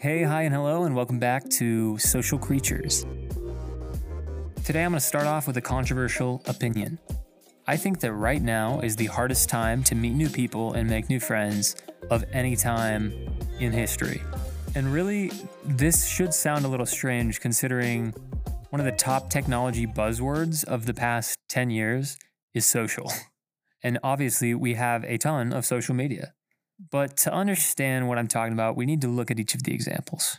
Hey, hi, and hello, and welcome back to Social Creatures. Today I'm going to start off with a controversial opinion. I think that right now is the hardest time to meet new people and make new friends of any time in history. And really, this should sound a little strange considering one of the top technology buzzwords of the past 10 years is social. And obviously, we have a ton of social media. But to understand what I'm talking about, we need to look at each of the examples.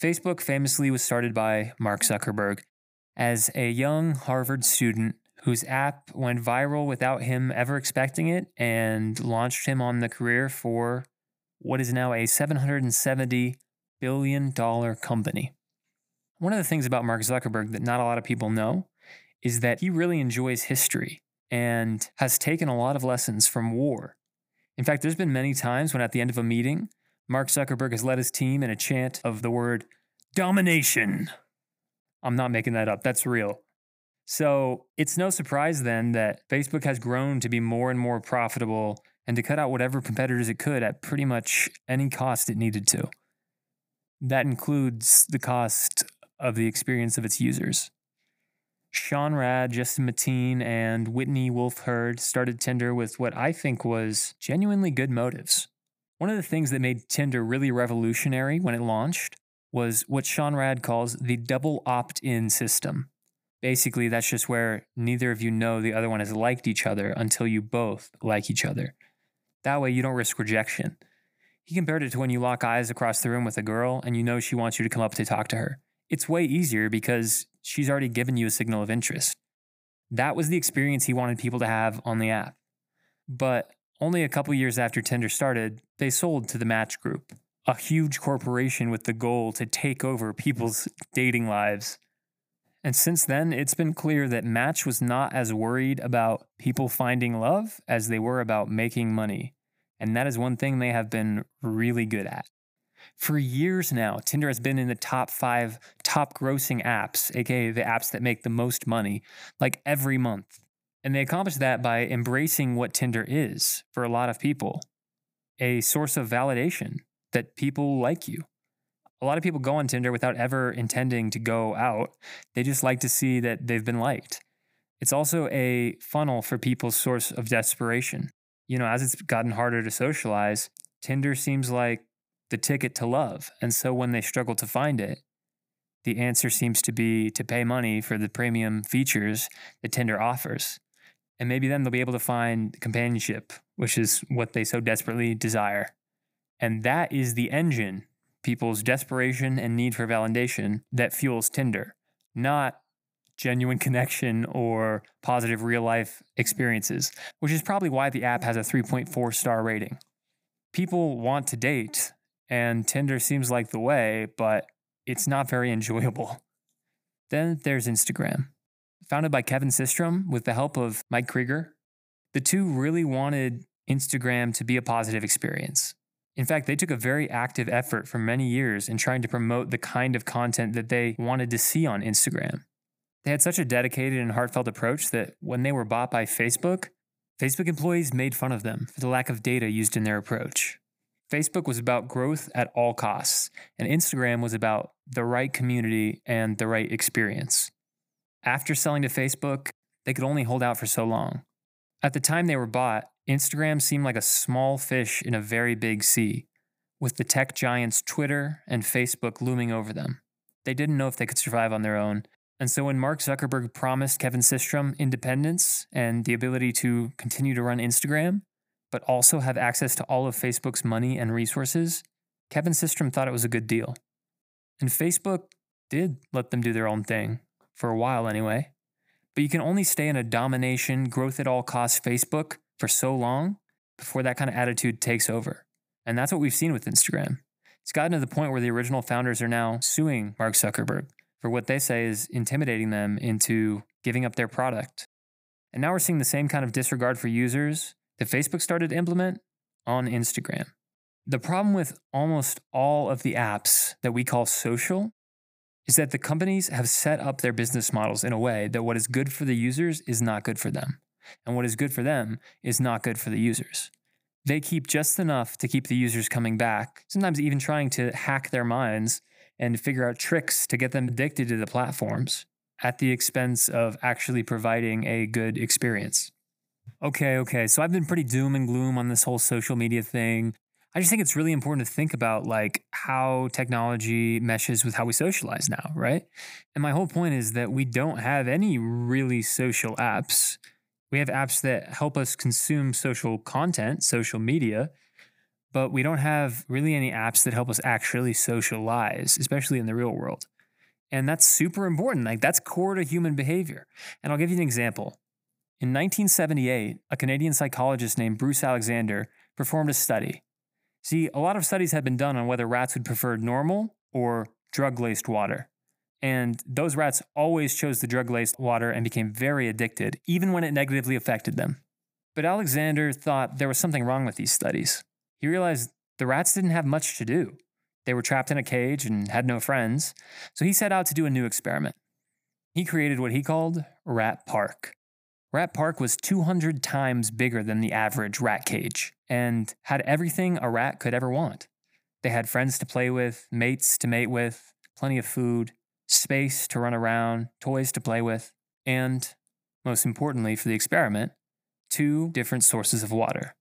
Facebook famously was started by Mark Zuckerberg as a young Harvard student whose app went viral without him ever expecting it and launched him on the career for what is now a $770 billion company. One of the things about Mark Zuckerberg that not a lot of people know is that he really enjoys history and has taken a lot of lessons from war in fact, there's been many times when at the end of a meeting, Mark Zuckerberg has led his team in a chant of the word domination. I'm not making that up, that's real. So it's no surprise then that Facebook has grown to be more and more profitable and to cut out whatever competitors it could at pretty much any cost it needed to. That includes the cost of the experience of its users. Sean Rad, Justin Mateen, and Whitney Wolfe Herd started Tinder with what I think was genuinely good motives. One of the things that made Tinder really revolutionary when it launched was what Sean Rad calls the double opt in system. Basically, that's just where neither of you know the other one has liked each other until you both like each other. That way, you don't risk rejection. He compared it to when you lock eyes across the room with a girl and you know she wants you to come up to talk to her. It's way easier because she's already given you a signal of interest. That was the experience he wanted people to have on the app. But only a couple years after Tinder started, they sold to the Match Group, a huge corporation with the goal to take over people's dating lives. And since then, it's been clear that Match was not as worried about people finding love as they were about making money. And that is one thing they have been really good at. For years now, Tinder has been in the top five top grossing apps, aka the apps that make the most money, like every month. And they accomplish that by embracing what Tinder is for a lot of people a source of validation that people like you. A lot of people go on Tinder without ever intending to go out, they just like to see that they've been liked. It's also a funnel for people's source of desperation. You know, as it's gotten harder to socialize, Tinder seems like the ticket to love. And so when they struggle to find it, the answer seems to be to pay money for the premium features that Tinder offers. And maybe then they'll be able to find companionship, which is what they so desperately desire. And that is the engine, people's desperation and need for validation that fuels Tinder, not genuine connection or positive real life experiences, which is probably why the app has a 3.4 star rating. People want to date, and Tinder seems like the way, but it's not very enjoyable. Then there's Instagram. Founded by Kevin Systrom with the help of Mike Krieger, the two really wanted Instagram to be a positive experience. In fact, they took a very active effort for many years in trying to promote the kind of content that they wanted to see on Instagram. They had such a dedicated and heartfelt approach that when they were bought by Facebook, Facebook employees made fun of them for the lack of data used in their approach. Facebook was about growth at all costs, and Instagram was about the right community and the right experience. After selling to Facebook, they could only hold out for so long. At the time they were bought, Instagram seemed like a small fish in a very big sea, with the tech giants Twitter and Facebook looming over them. They didn't know if they could survive on their own. And so when Mark Zuckerberg promised Kevin Systrom independence and the ability to continue to run Instagram, but also have access to all of Facebook's money and resources, Kevin Systrom thought it was a good deal. And Facebook did let them do their own thing, for a while anyway. But you can only stay in a domination, growth at all costs Facebook for so long before that kind of attitude takes over. And that's what we've seen with Instagram. It's gotten to the point where the original founders are now suing Mark Zuckerberg for what they say is intimidating them into giving up their product. And now we're seeing the same kind of disregard for users that Facebook started to implement on Instagram. The problem with almost all of the apps that we call social is that the companies have set up their business models in a way that what is good for the users is not good for them. And what is good for them is not good for the users. they keep just enough to keep the users coming back, sometimes even trying to hack their minds and figure out tricks to get them addicted to the platforms at the expense of actually providing a good experience. Okay, okay. So I've been pretty doom and gloom on this whole social media thing. I just think it's really important to think about like how technology meshes with how we socialize now, right? And my whole point is that we don't have any really social apps. We have apps that help us consume social content, social media, but we don't have really any apps that help us actually socialize, especially in the real world. And that's super important. Like that's core to human behavior. And I'll give you an example. In 1978, a Canadian psychologist named Bruce Alexander performed a study. See, a lot of studies had been done on whether rats would prefer normal or drug laced water. And those rats always chose the drug laced water and became very addicted, even when it negatively affected them. But Alexander thought there was something wrong with these studies. He realized the rats didn't have much to do. They were trapped in a cage and had no friends, so he set out to do a new experiment. He created what he called Rat Park. Rat Park was 200 times bigger than the average rat cage and had everything a rat could ever want. They had friends to play with, mates to mate with, plenty of food, space to run around, toys to play with, and, most importantly for the experiment, two different sources of water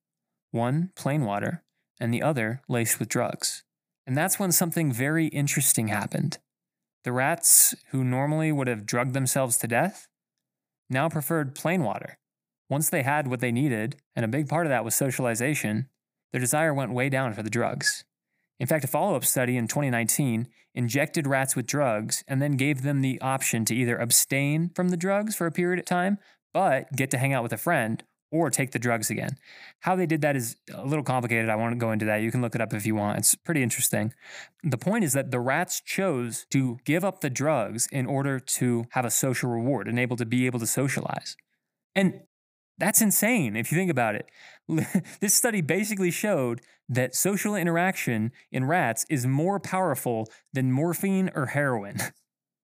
one plain water, and the other laced with drugs. And that's when something very interesting happened. The rats, who normally would have drugged themselves to death, now preferred plain water. Once they had what they needed, and a big part of that was socialization, their desire went way down for the drugs. In fact, a follow up study in 2019 injected rats with drugs and then gave them the option to either abstain from the drugs for a period of time, but get to hang out with a friend, or take the drugs again. How they did that is a little complicated. I won't go into that. You can look it up if you want. It's pretty interesting. The point is that the rats chose to give up the drugs in order to have a social reward and able to be able to socialize. And that's insane if you think about it. this study basically showed that social interaction in rats is more powerful than morphine or heroin.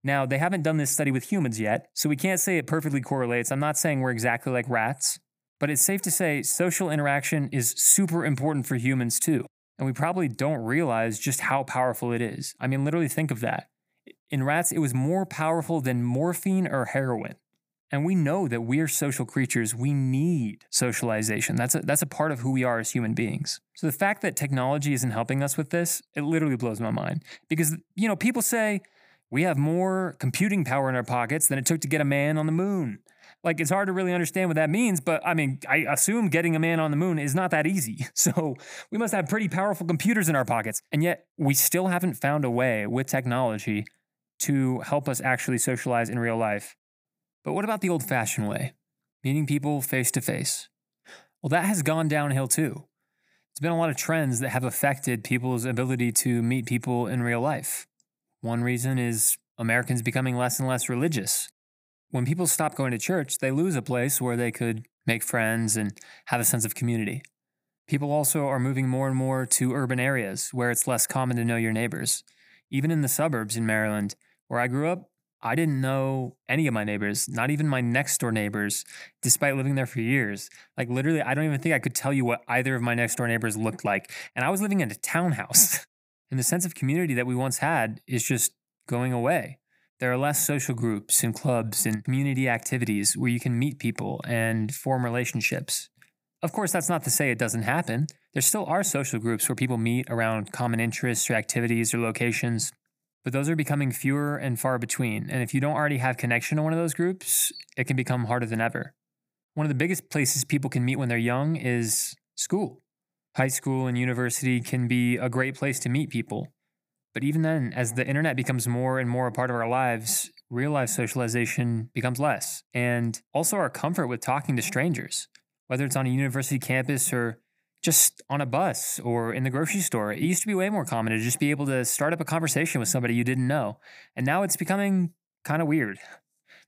Now, they haven't done this study with humans yet, so we can't say it perfectly correlates. I'm not saying we're exactly like rats, but it's safe to say social interaction is super important for humans too. And we probably don't realize just how powerful it is. I mean, literally think of that. In rats, it was more powerful than morphine or heroin. And we know that we're social creatures. We need socialization. That's a, that's a part of who we are as human beings. So the fact that technology isn't helping us with this, it literally blows my mind. Because, you know, people say we have more computing power in our pockets than it took to get a man on the moon. Like it's hard to really understand what that means, but I mean, I assume getting a man on the moon is not that easy. So we must have pretty powerful computers in our pockets. And yet we still haven't found a way with technology to help us actually socialize in real life. But what about the old fashioned way? Meeting people face to face. Well, that has gone downhill too. There's been a lot of trends that have affected people's ability to meet people in real life. One reason is Americans becoming less and less religious when people stop going to church, they lose a place where they could make friends and have a sense of community. People also are moving more and more to urban areas where it's less common to know your neighbors. Even in the suburbs in Maryland, where I grew up, I didn't know any of my neighbors, not even my next door neighbors, despite living there for years. Like, literally, I don't even think I could tell you what either of my next door neighbors looked like. And I was living in a townhouse. and the sense of community that we once had is just going away. There are less social groups and clubs and community activities where you can meet people and form relationships. Of course, that's not to say it doesn't happen. There still are social groups where people meet around common interests or activities or locations, but those are becoming fewer and far between. And if you don't already have connection to one of those groups, it can become harder than ever. One of the biggest places people can meet when they're young is school. High school and university can be a great place to meet people. But even then, as the internet becomes more and more a part of our lives, real life socialization becomes less. And also our comfort with talking to strangers, whether it's on a university campus or just on a bus or in the grocery store. It used to be way more common to just be able to start up a conversation with somebody you didn't know. And now it's becoming kind of weird.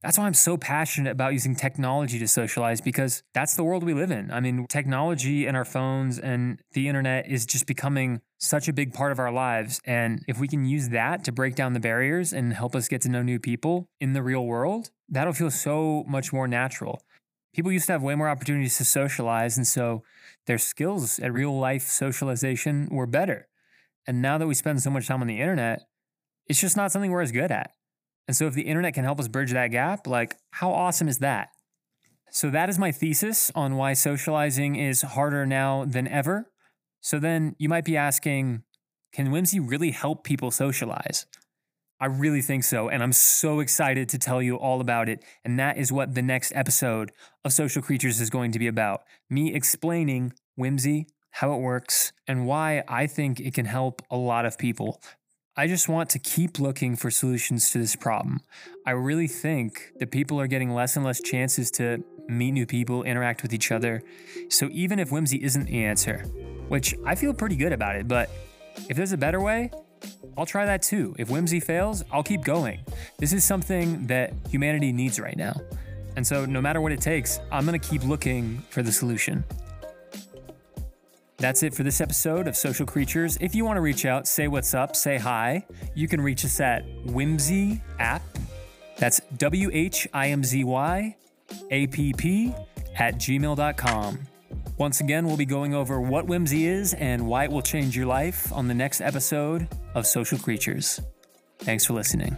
That's why I'm so passionate about using technology to socialize because that's the world we live in. I mean, technology and our phones and the internet is just becoming such a big part of our lives. And if we can use that to break down the barriers and help us get to know new people in the real world, that'll feel so much more natural. People used to have way more opportunities to socialize. And so their skills at real life socialization were better. And now that we spend so much time on the internet, it's just not something we're as good at. And so if the internet can help us bridge that gap, like how awesome is that? So that is my thesis on why socializing is harder now than ever. So then you might be asking, can Whimzy really help people socialize? I really think so. And I'm so excited to tell you all about it. And that is what the next episode of Social Creatures is going to be about me explaining Whimzy, how it works, and why I think it can help a lot of people. I just want to keep looking for solutions to this problem. I really think that people are getting less and less chances to meet new people, interact with each other. So even if Whimzy isn't the answer, which I feel pretty good about it, but if there's a better way, I'll try that too. If Whimzy fails, I'll keep going. This is something that humanity needs right now. And so no matter what it takes, I'm to keep looking for the solution. That's it for this episode of Social Creatures. If you want to reach out, say what's up, say hi, you can reach us at Whimzy App. That's W H I M Z Y A P P at gmail.com. Once again, we'll be going over what Whimzy is and why it will change your life on the next episode of Social Creatures. Thanks for listening.